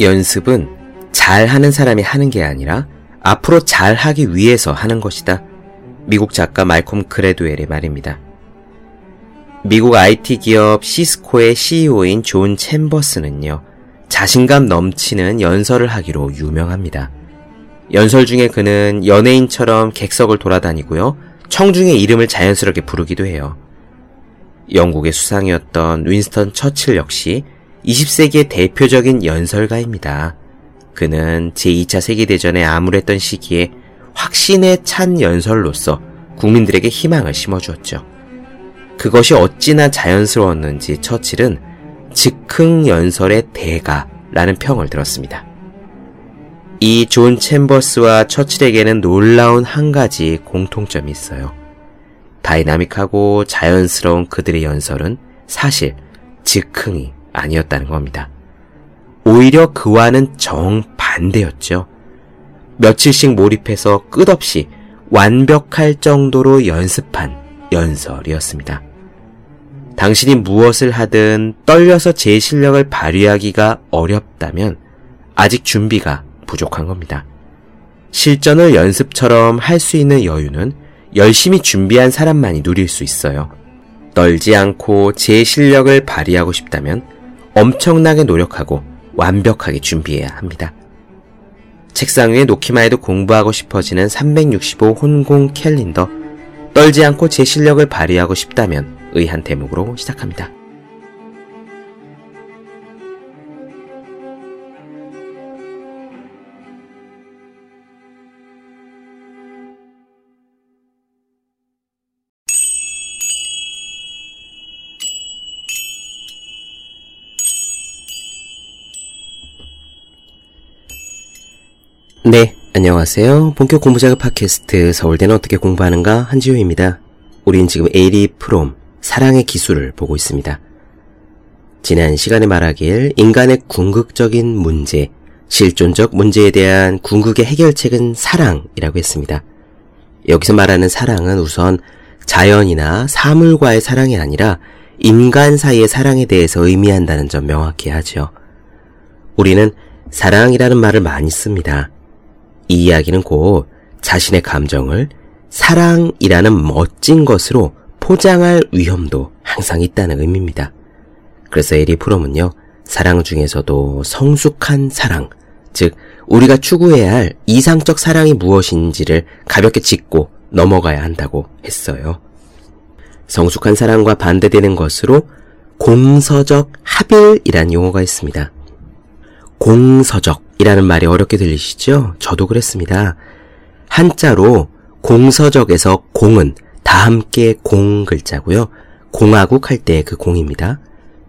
연습은 잘하는 사람이 하는 게 아니라 앞으로 잘하기 위해서 하는 것이다. 미국 작가 말콤 글래드웰의 말입니다. 미국 IT 기업 시스코의 CEO인 존 챔버스는요, 자신감 넘치는 연설을 하기로 유명합니다. 연설 중에 그는 연예인처럼 객석을 돌아다니고요, 청중의 이름을 자연스럽게 부르기도 해요. 영국의 수상이었던 윈스턴 처칠 역시 20세기의 대표적인 연설가입니다. 그는 제2차 세계대전에 암울했던 시기에 확신에 찬 연설로서 국민들에게 희망을 심어주었죠. 그것이 어찌나 자연스러웠는지 처칠은 즉흥 연설의 대가라는 평을 들었습니다. 이 존 챔버스와 처칠에게는 놀라운 한 가지 공통점이 있어요. 다이나믹하고 자연스러운 그들의 연설은 사실 즉흥이 아니었다는 겁니다. 오히려 그와는 정반대였죠. 며칠씩 몰입해서 끝없이 완벽할 정도로 연습한 연설이었습니다. 당신이 무엇을 하든 떨려서 제 실력을 발휘하기가 어렵다면 아직 준비가 부족한 겁니다. 실전을 연습처럼 할 수 있는 여유는 열심히 준비한 사람만이 누릴 수 있어요. 떨지 않고 제 실력을 발휘하고 싶다면 엄청나게 노력하고 완벽하게 준비해야 합니다. 책상 위에 놓기만 해도 공부하고 싶어지는 365 혼공 캘린더. 떨지 않고 제 실력을 발휘하고 싶다면 의한 대목으로 시작합니다. 안녕하세요. 본격 공부자극 팟캐스트 서울대는 어떻게 공부하는가 한지호입니다. 우린 지금 에리 프롬 사랑의 기술을 보고 있습니다. 지난 시간에 말하길 인간의 궁극적인 문제, 실존적 문제에 대한 궁극의 해결책은 사랑이라고 했습니다. 여기서 말하는 사랑은 우선 자연이나 사물과의 사랑이 아니라 인간 사이의 사랑에 대해서 의미한다는 점 명확히 하죠. 우리는 사랑이라는 말을 많이 씁니다. 이 이야기는 곧 자신의 감정을 사랑이라는 멋진 것으로 포장할 위험도 항상 있다는 의미입니다. 그래서 에리 프롬은요, 사랑 중에서도 성숙한 사랑, 즉, 우리가 추구해야 할 이상적 사랑이 무엇인지를 가볍게 짚고 넘어가야 한다고 했어요. 성숙한 사랑과 반대되는 것으로 공서적 합일이란 용어가 있습니다. 공서적 이라는 말이 어렵게 들리시죠? 저도 그랬습니다. 한자로 공서적에서 공은 다 함께 공 글자고요. 공화국 할 때 그 공입니다.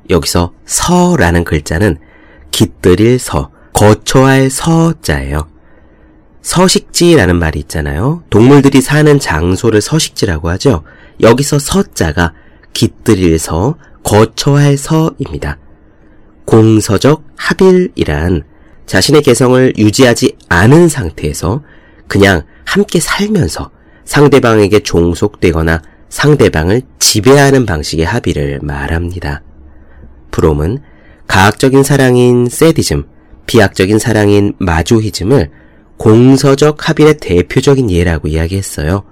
여기서 서라는 글자는 깃들일 서, 거처할 서자예요. 서식지라는 말이 있잖아요. 동물들이 사는 장소를 서식지라고 하죠. 여기서 서자가 깃들일 서, 거처할 서입니다. 공서적 합일이란 자신의 개성을 유지하지 않은 상태에서 그냥 함께 살면서 상대방에게 종속되거나 상대방을 지배하는 방식의 합의를 말합니다. 프롬은 가학적인 사랑인 세디즘, 비학적인 사랑인 마조히즘을 공서적 합의의 대표적인 예라고 이야기했어요.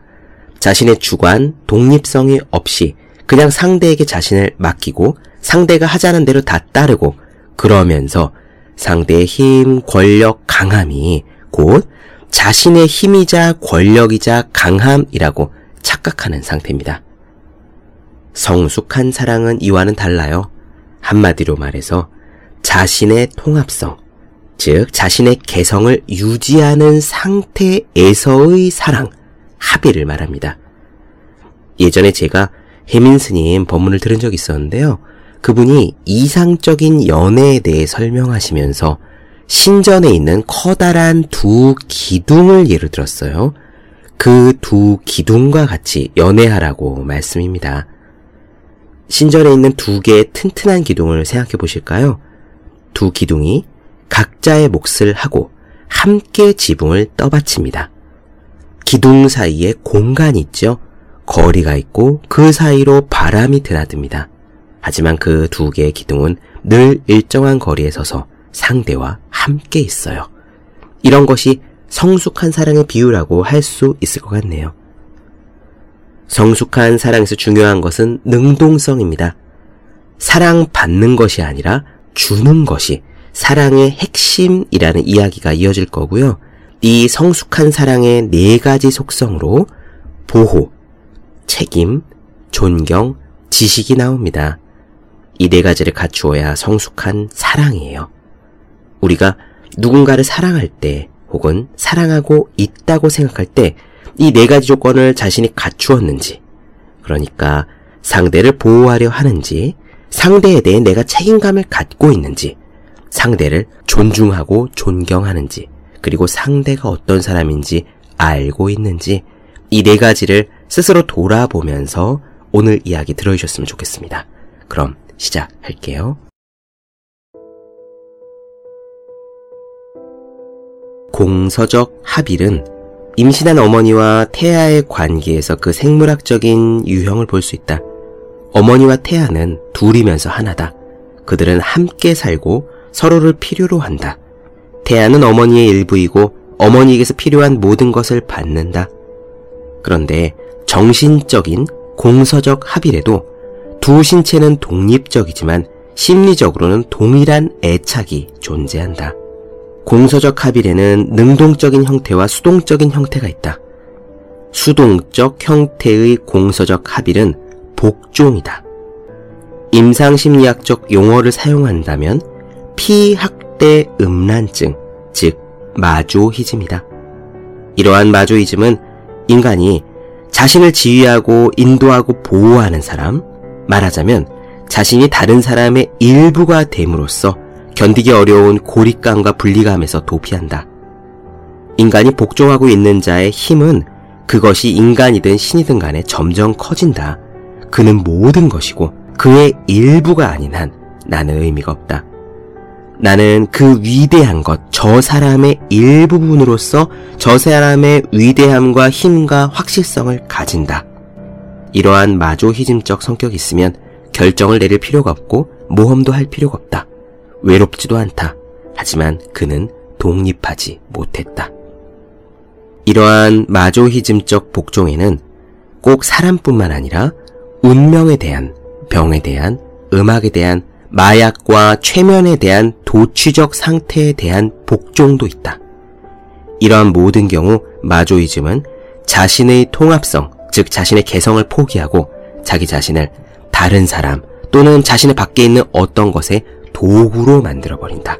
자신의 주관, 독립성이 없이 그냥 상대에게 자신을 맡기고 상대가 하자는 대로 다 따르고 그러면서 상대의 힘, 권력, 강함이 곧 자신의 힘이자 권력이자 강함이라고 착각하는 상태입니다. 성숙한 사랑은 이와는 달라요. 한마디로 말해서 자신의 통합성, 즉 자신의 개성을 유지하는 상태에서의 사랑, 합의를 말합니다. 예전에 제가 혜민 스님 법문을 들은 적이 있었는데요. 그분이 이상적인 연애에 대해 설명하시면서 신전에 있는 커다란 두 기둥을 예로 들었어요. 그 두 기둥과 같이 연애하라고 말씀입니다. 신전에 있는 두 개의 튼튼한 기둥을 생각해 보실까요? 두 기둥이 각자의 몫을 하고 함께 지붕을 떠받칩니다. 기둥 사이에 공간이 있죠? 거리가 있고 그 사이로 바람이 드나듭니다. 하지만 그 두 개의 기둥은 늘 일정한 거리에 서서 상대와 함께 있어요. 이런 것이 성숙한 사랑의 비유라고 할 수 있을 것 같네요. 성숙한 사랑에서 중요한 것은 능동성입니다. 사랑받는 것이 아니라 주는 것이 사랑의 핵심이라는 이야기가 이어질 거고요. 이 성숙한 사랑의 네 가지 속성으로 보호, 책임, 존경, 지식이 나옵니다. 이 네 가지를 갖추어야 성숙한 사랑이에요. 우리가 누군가를 사랑할 때 혹은 사랑하고 있다고 생각할 때 이 네 가지 조건을 자신이 갖추었는지, 그러니까 상대를 보호하려 하는지, 상대에 대해 내가 책임감을 갖고 있는지, 상대를 존중하고 존경하는지, 그리고 상대가 어떤 사람인지 알고 있는지, 이 네 가지를 스스로 돌아보면서 오늘 이야기 들어주셨으면 좋겠습니다. 그럼 시작할게요. 공서적 합일은 임신한 어머니와 태아의 관계에서 그 생물학적인 유형을 볼 수 있다. 어머니와 태아는 둘이면서 하나다. 그들은 함께 살고 서로를 필요로 한다. 태아는 어머니의 일부이고 어머니에게서 필요한 모든 것을 받는다. 그런데 정신적인 공서적 합일에도 두 신체는 독립적이지만 심리적으로는 동일한 애착이 존재한다. 공서적 합일에는 능동적인 형태와 수동적인 형태가 있다. 수동적 형태의 공서적 합일은 복종이다. 임상심리학적 용어를 사용한다면 피학대 음란증, 즉 마조히즘이다. 이러한 마조히즘은 인간이 자신을 지휘하고 인도하고 보호하는 사람, 말하자면 자신이 다른 사람의 일부가 됨으로써 견디기 어려운 고립감과 분리감에서 도피한다. 인간이 복종하고 있는 자의 힘은 그것이 인간이든 신이든 간에 점점 커진다. 그는 모든 것이고 그의 일부가 아닌 한 나는 의미가 없다. 나는 그 위대한 것, 저 사람의 일부분으로서 저 사람의 위대함과 힘과 확실성을 가진다. 이러한 마조히즘적 성격이 있으면 결정을 내릴 필요가 없고 모험도 할 필요가 없다. 외롭지도 않다. 하지만 그는 독립하지 못했다. 이러한 마조히즘적 복종에는 꼭 사람뿐만 아니라 운명에 대한, 병에 대한, 음악에 대한, 마약과 최면에 대한 도취적 상태에 대한 복종도 있다. 이러한 모든 경우 마조이즘은 자신의 통합성, 즉 자신의 개성을 포기하고 자기 자신을 다른 사람 또는 자신의 밖에 있는 어떤 것에 도구로 만들어버린다.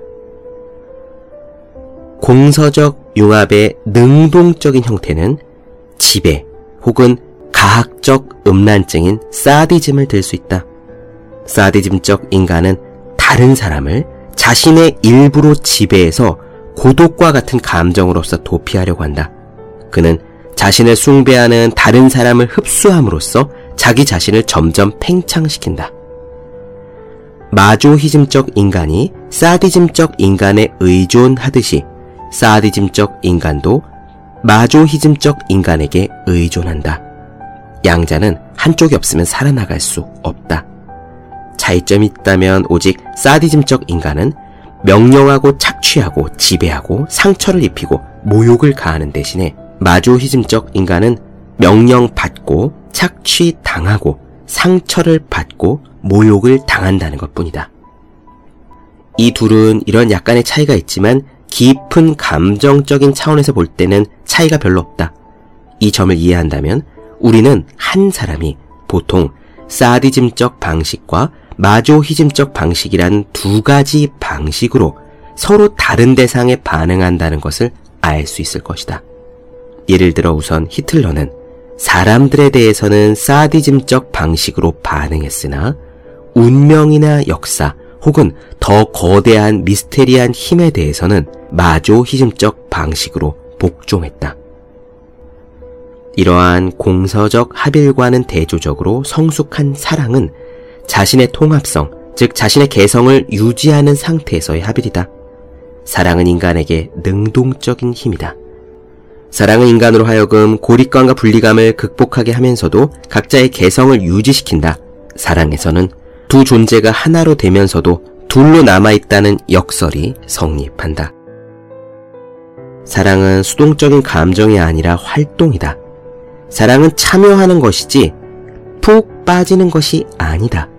공서적 융합의 능동적인 형태는 지배 혹은 가학적 음란증인 사디즘을 들 수 있다. 사디즘적 인간은 다른 사람을 자신의 일부로 지배해서 고독과 같은 감정으로서 도피하려고 한다. 그는 자신을 숭배하는 다른 사람을 흡수함으로써 자기 자신을 점점 팽창시킨다. 마조히즘적 인간이 사디즘적 인간에 의존하듯이 사디즘적 인간도 마조히즘적 인간에게 의존한다. 양자는 한쪽이 없으면 살아나갈 수 없다. 차이점이 있다면 오직 사디즘적 인간은 명령하고 착취하고 지배하고 상처를 입히고 모욕을 가하는 대신에 마조히즘적 인간은 명령받고 착취당하고 상처를 받고 모욕을 당한다는 것 뿐이다. 이 둘은 이런 약간의 차이가 있지만 깊은 감정적인 차원에서 볼 때는 차이가 별로 없다. 이 점을 이해한다면 우리는 한 사람이 보통 사디즘적 방식과 마조히즘적 방식이란 두 가지 방식으로 서로 다른 대상에 반응한다는 것을 알 수 있을 것이다. 예를 들어 우선 히틀러는 사람들에 대해서는 사디즘적 방식으로 반응했으나 운명이나 역사 혹은 더 거대한 미스테리한 힘에 대해서는 마조히즘적 방식으로 복종했다. 이러한 공서적 합일과는 대조적으로 성숙한 사랑은 자신의 통합성, 즉 자신의 개성을 유지하는 상태에서의 합일이다. 사랑은 인간에게 능동적인 힘이다. 사랑은 인간으로 하여금 고립감과 분리감을 극복하게 하면서도 각자의 개성을 유지시킨다. 사랑에서는 두 존재가 하나로 되면서도 두 둘로 남아있다는 역설이 성립한다. 사랑은 수동적인 감정이 아니라 활동이다. 사랑은 참여하는 것이지 푹 빠지는 것이 아니다.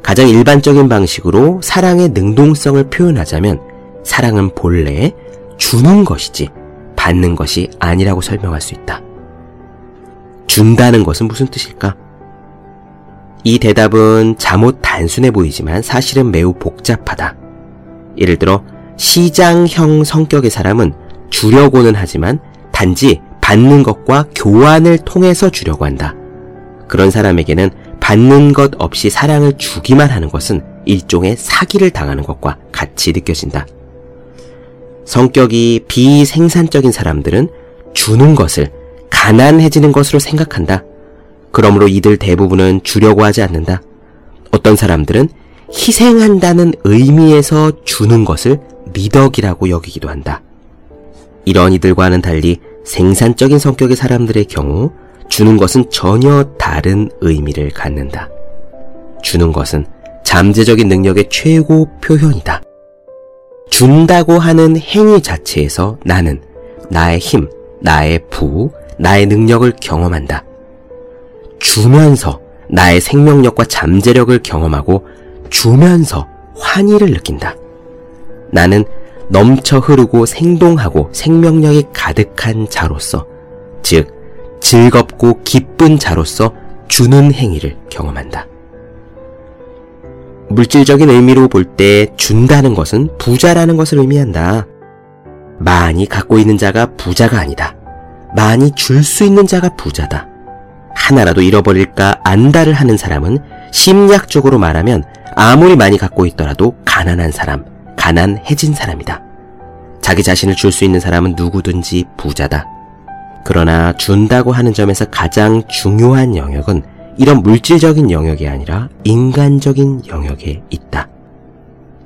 가장 일반적인 방식으로 사랑의 능동성을 표현하자면 사랑은 본래 주는 것이지 받는 것이 아니라고 설명할 수 있다. 준다는 것은 무슨 뜻일까? 이 대답은 잠옷 단순해 보이지만 사실은 매우 복잡하다. 예를 들어 시장형 성격의 사람은 주려고는 하지만 단지 받는 것과 교환을 통해서 주려고 한다. 그런 사람에게는 받는 것 없이 사랑을 주기만 하는 것은 일종의 사기를 당하는 것과 같이 느껴진다. 성격이 비생산적인 사람들은 주는 것을 가난해지는 것으로 생각한다. 그러므로 이들 대부분은 주려고 하지 않는다. 어떤 사람들은 희생한다는 의미에서 주는 것을 미덕이라고 여기기도 한다. 이런 이들과는 달리 생산적인 성격의 사람들의 경우 주는 것은 전혀 다른 의미를 갖는다. 주는 것은 잠재적인 능력의 최고 표현이다. 준다고 하는 행위 자체에서 나는 나의 힘, 나의 부, 나의 능력을 경험한다. 주면서 나의 생명력과 잠재력을 경험하고 주면서 환희를 느낀다. 나는 넘쳐 흐르고 생동하고 생명력이 가득한 자로서, 즉, 즐겁고 기쁜 자로서 주는 행위를 경험한다. 물질적인 의미로 볼 때 준다는 것은 부자라는 것을 의미한다. 많이 갖고 있는 자가 부자가 아니다. 많이 줄 수 있는 자가 부자다. 하나라도 잃어버릴까 안달을 하는 사람은 심리학적으로 말하면 아무리 많이 갖고 있더라도 가난한 사람, 가난해진 사람이다. 자기 자신을 줄 수 있는 사람은 누구든지 부자다. 그러나 준다고 하는 점에서 가장 중요한 영역은 이런 물질적인 영역이 아니라 인간적인 영역에 있다.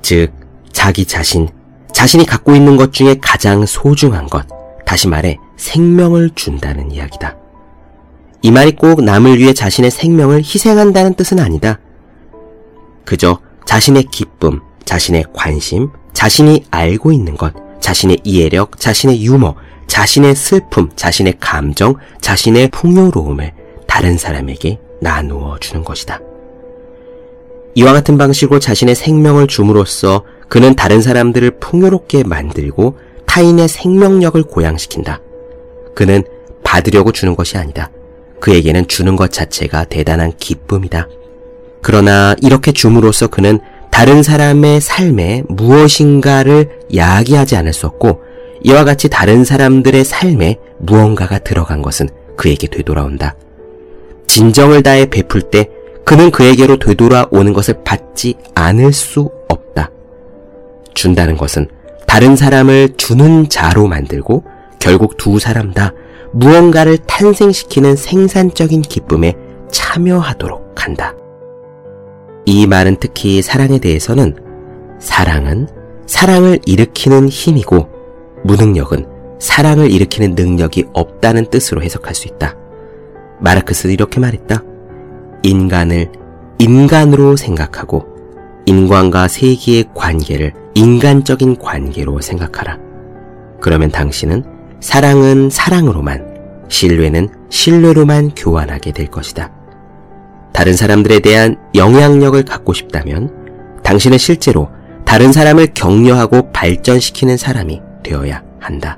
즉, 자기 자신, 자신이 갖고 있는 것 중에 가장 소중한 것, 다시 말해 생명을 준다는 이야기다. 이 말이 꼭 남을 위해 자신의 생명을 희생한다는 뜻은 아니다. 그저 자신의 기쁨, 자신의 관심, 자신이 알고 있는 것, 자신의 이해력, 자신의 유머, 자신의 슬픔, 자신의 감정, 자신의 풍요로움을 다른 사람에게 나누어 주는 것이다. 이와 같은 방식으로 자신의 생명을 줌으로써 그는 다른 사람들을 풍요롭게 만들고 타인의 생명력을 고양시킨다. 그는 받으려고 주는 것이 아니다. 그에게는 주는 것 자체가 대단한 기쁨이다. 그러나 이렇게 줌으로써 그는 다른 사람의 삶에 무엇인가를 야기하지 않을 수 없고 이와 같이 다른 사람들의 삶에 무언가가 들어간 것은 그에게 되돌아온다. 진정을 다해 베풀 때 그는 그에게로 되돌아오는 것을 받지 않을 수 없다. 준다는 것은 다른 사람을 주는 자로 만들고 결국 두 사람 다 무언가를 탄생시키는 생산적인 기쁨에 참여하도록 한다. 이 말은 특히 사랑에 대해서는 사랑은 사랑을 일으키는 힘이고 무능력은 사랑을 일으키는 능력이 없다는 뜻으로 해석할 수 있다. 마르크스는 이렇게 말했다. 인간을 인간으로 생각하고 인간과 세계의 관계를 인간적인 관계로 생각하라. 그러면 당신은 사랑은 사랑으로만, 신뢰는 신뢰로만 교환하게 될 것이다. 다른 사람들에 대한 영향력을 갖고 싶다면 당신은 실제로 다른 사람을 격려하고 발전시키는 사람이 되어야 한다.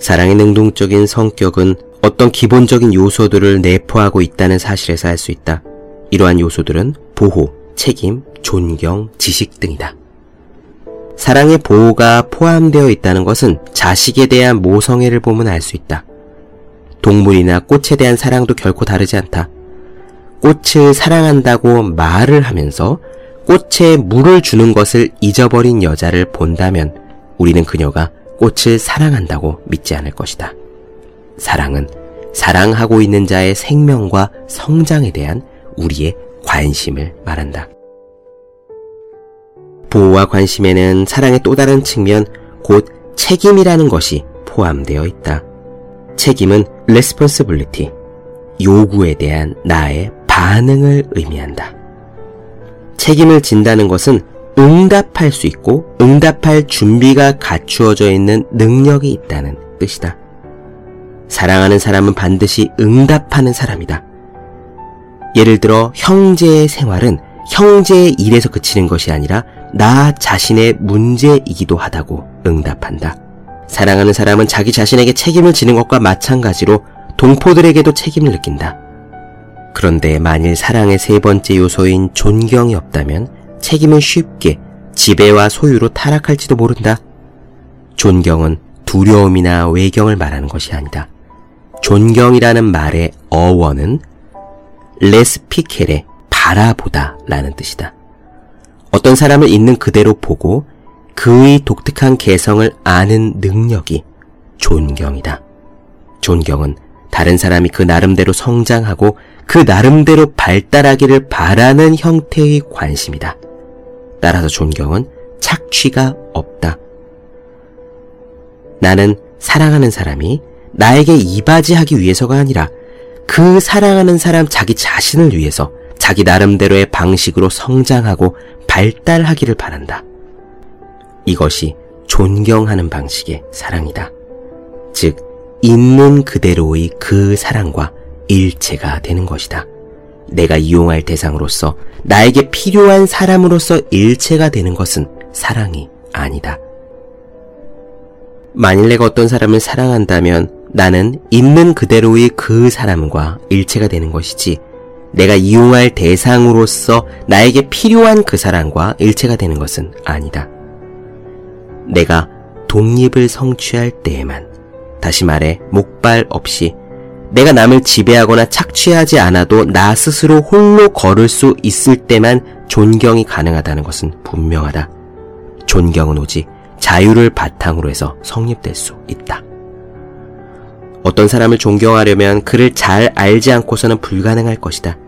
사랑의 능동적인 성격은 어떤 기본적인 요소들을 내포하고 있다는 사실에서 알 수 있다. 이러한 요소들은 보호, 책임, 존경, 지식 등이다. 사랑의 보호가 포함되어 있다는 것은 자식에 대한 모성애를 보면 알 수 있다. 동물이나 꽃에 대한 사랑도 결코 다르지 않다. 꽃을 사랑한다고 말을 하면서 꽃에 물을 주는 것을 잊어버린 여자를 본다면 우리는 그녀가 꽃을 사랑한다고 믿지 않을 것이다. 사랑은 사랑하고 있는 자의 생명과 성장에 대한 우리의 관심을 말한다. 보호와 관심에는 사랑의 또 다른 측면, 곧 책임이라는 것이 포함되어 있다. 책임은 responsibility, 요구에 대한 나의 반응을 의미한다. 책임을 진다는 것은 응답할 수 있고 응답할 준비가 갖추어져 있는 능력이 있다는 뜻이다. 사랑하는 사람은 반드시 응답하는 사람이다. 예를 들어 형제의 생활은 형제의 일에서 그치는 것이 아니라 나 자신의 문제이기도 하다고 응답한다. 사랑하는 사람은 자기 자신에게 책임을 지는 것과 마찬가지로 동포들에게도 책임을 느낀다. 그런데 만일 사랑의 세 번째 요소인 존경이 없다면 책임은 쉽게 지배와 소유로 타락할지도 모른다. 존경은 두려움이나 외경을 말하는 것이 아니다. 존경이라는 말의 어원은 레스피켈의 바라보다 라는 뜻이다. 어떤 사람을 있는 그대로 보고 그의 독특한 개성을 아는 능력이 존경이다. 존경은 다른 사람이 그 나름대로 성장하고 그 나름대로 발달하기를 바라는 형태의 관심이다. 따라서 존경은 착취가 없다. 나는 사랑하는 사람이 나에게 이바지하기 위해서가 아니라 그 사랑하는 사람 자기 자신을 위해서 자기 나름대로의 방식으로 성장하고 발달하기를 바란다. 이것이 존경하는 방식의 사랑이다. 즉, 있는 그대로의 그 사랑과 일체가 되는 것이다. 내가 이용할 대상으로서 나에게 필요한 사람으로서 일체가 되는 것은 사랑이 아니다. 만일 내가 어떤 사람을 사랑한다면 나는 있는 그대로의 그 사람과 일체가 되는 것이지 내가 이용할 대상으로서 나에게 필요한 그 사람과 일체가 되는 것은 아니다. 내가 독립을 성취할 때에만, 다시 말해 목발 없이 내가 남을 지배하거나 착취하지 않아도 나 스스로 홀로 걸을 수 있을 때만 존경이 가능하다는 것은 분명하다. 존경은 오직 자유를 바탕으로 해서 성립될 수 있다. 어떤 사람을 존경하려면 그를 잘 알지 않고서는 불가능할 것이다.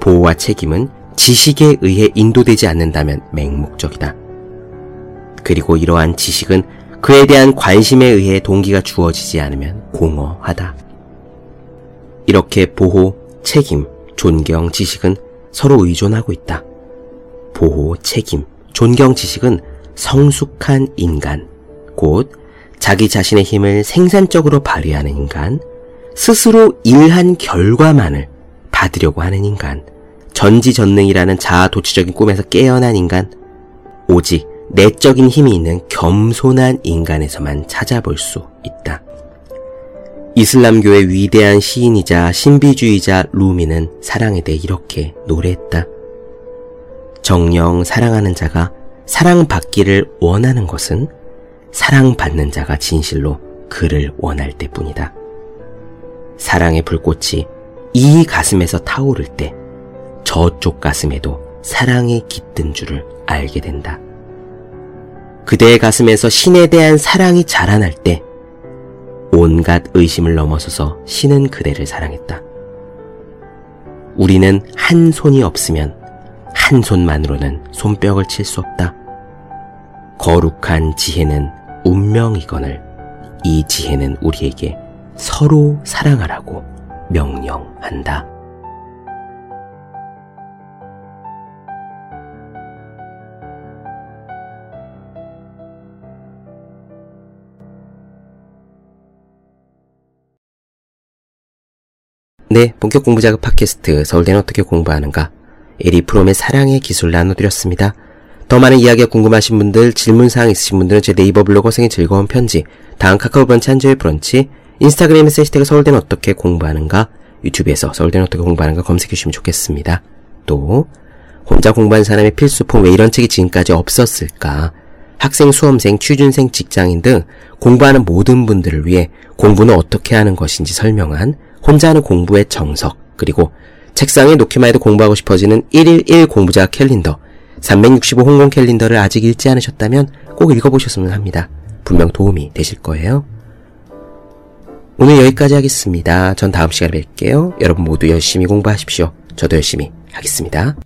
보호와 책임은 지식에 의해 인도되지 않는다면 맹목적이다. 그리고 이러한 지식은 그에 대한 관심에 의해 동기가 주어지지 않으면 공허하다. 이렇게 보호, 책임, 존경, 지식은 서로 의존하고 있다. 보호, 책임, 존경, 지식은 성숙한 인간, 곧 자기 자신의 힘을 생산적으로 발휘하는 인간, 스스로 일한 결과만을 받으려고 하는 인간, 전지전능이라는 자아 도취적인 꿈에서 깨어난 인간, 오직 내적인 힘이 있는 겸손한 인간에서만 찾아볼 수 있다. 이슬람교의 위대한 시인이자 신비주의자 루미는 사랑에 대해 이렇게 노래했다. 정령 사랑하는 자가 사랑받기를 원하는 것은 사랑받는 자가 진실로 그를 원할 때 뿐이다. 사랑의 불꽃이 이 가슴에서 타오를 때 저쪽 가슴에도 사랑이 깃든 줄을 알게 된다. 그대의 가슴에서 신에 대한 사랑이 자라날 때 온갖 의심을 넘어서서 신은 그대를 사랑했다. 우리는 한 손이 없으면 한 손만으로는 손뼉을 칠 수 없다. 거룩한 지혜는 운명이거늘 이 지혜는 우리에게 서로 사랑하라고 명령한다. 네, 본격 공부 작업 팟캐스트 서울대는 어떻게 공부하는가 에리 프롬의 사랑의 기술 나눠드렸습니다. 더 많은 이야기가 궁금하신 분들, 질문사항 있으신 분들은 제 네이버 블로그 생의 즐거운 편지, 다음 카카오 브런치 한주의 브런치, 인스타그램에서 해시태그 서울대는 어떻게 공부하는가, 유튜브에서 서울대는 어떻게 공부하는가 검색해주시면 좋겠습니다. 또, 혼자 공부한 사람의 필수품 왜 이런 책이 지금까지 없었을까? 학생, 수험생, 취준생, 직장인 등 공부하는 모든 분들을 위해 공부는 어떻게 하는 것인지 설명한 혼자 하는 공부의 정석, 그리고 책상에 놓기만 해도 공부하고 싶어지는 1일 1 공부자 캘린더, 365 홍콩 캘린더를 아직 읽지 않으셨다면 꼭 읽어보셨으면 합니다. 분명 도움이 되실 거예요. 오늘 여기까지 하겠습니다. 전 다음 시간에 뵐게요. 여러분 모두 열심히 공부하십시오. 저도 열심히 하겠습니다.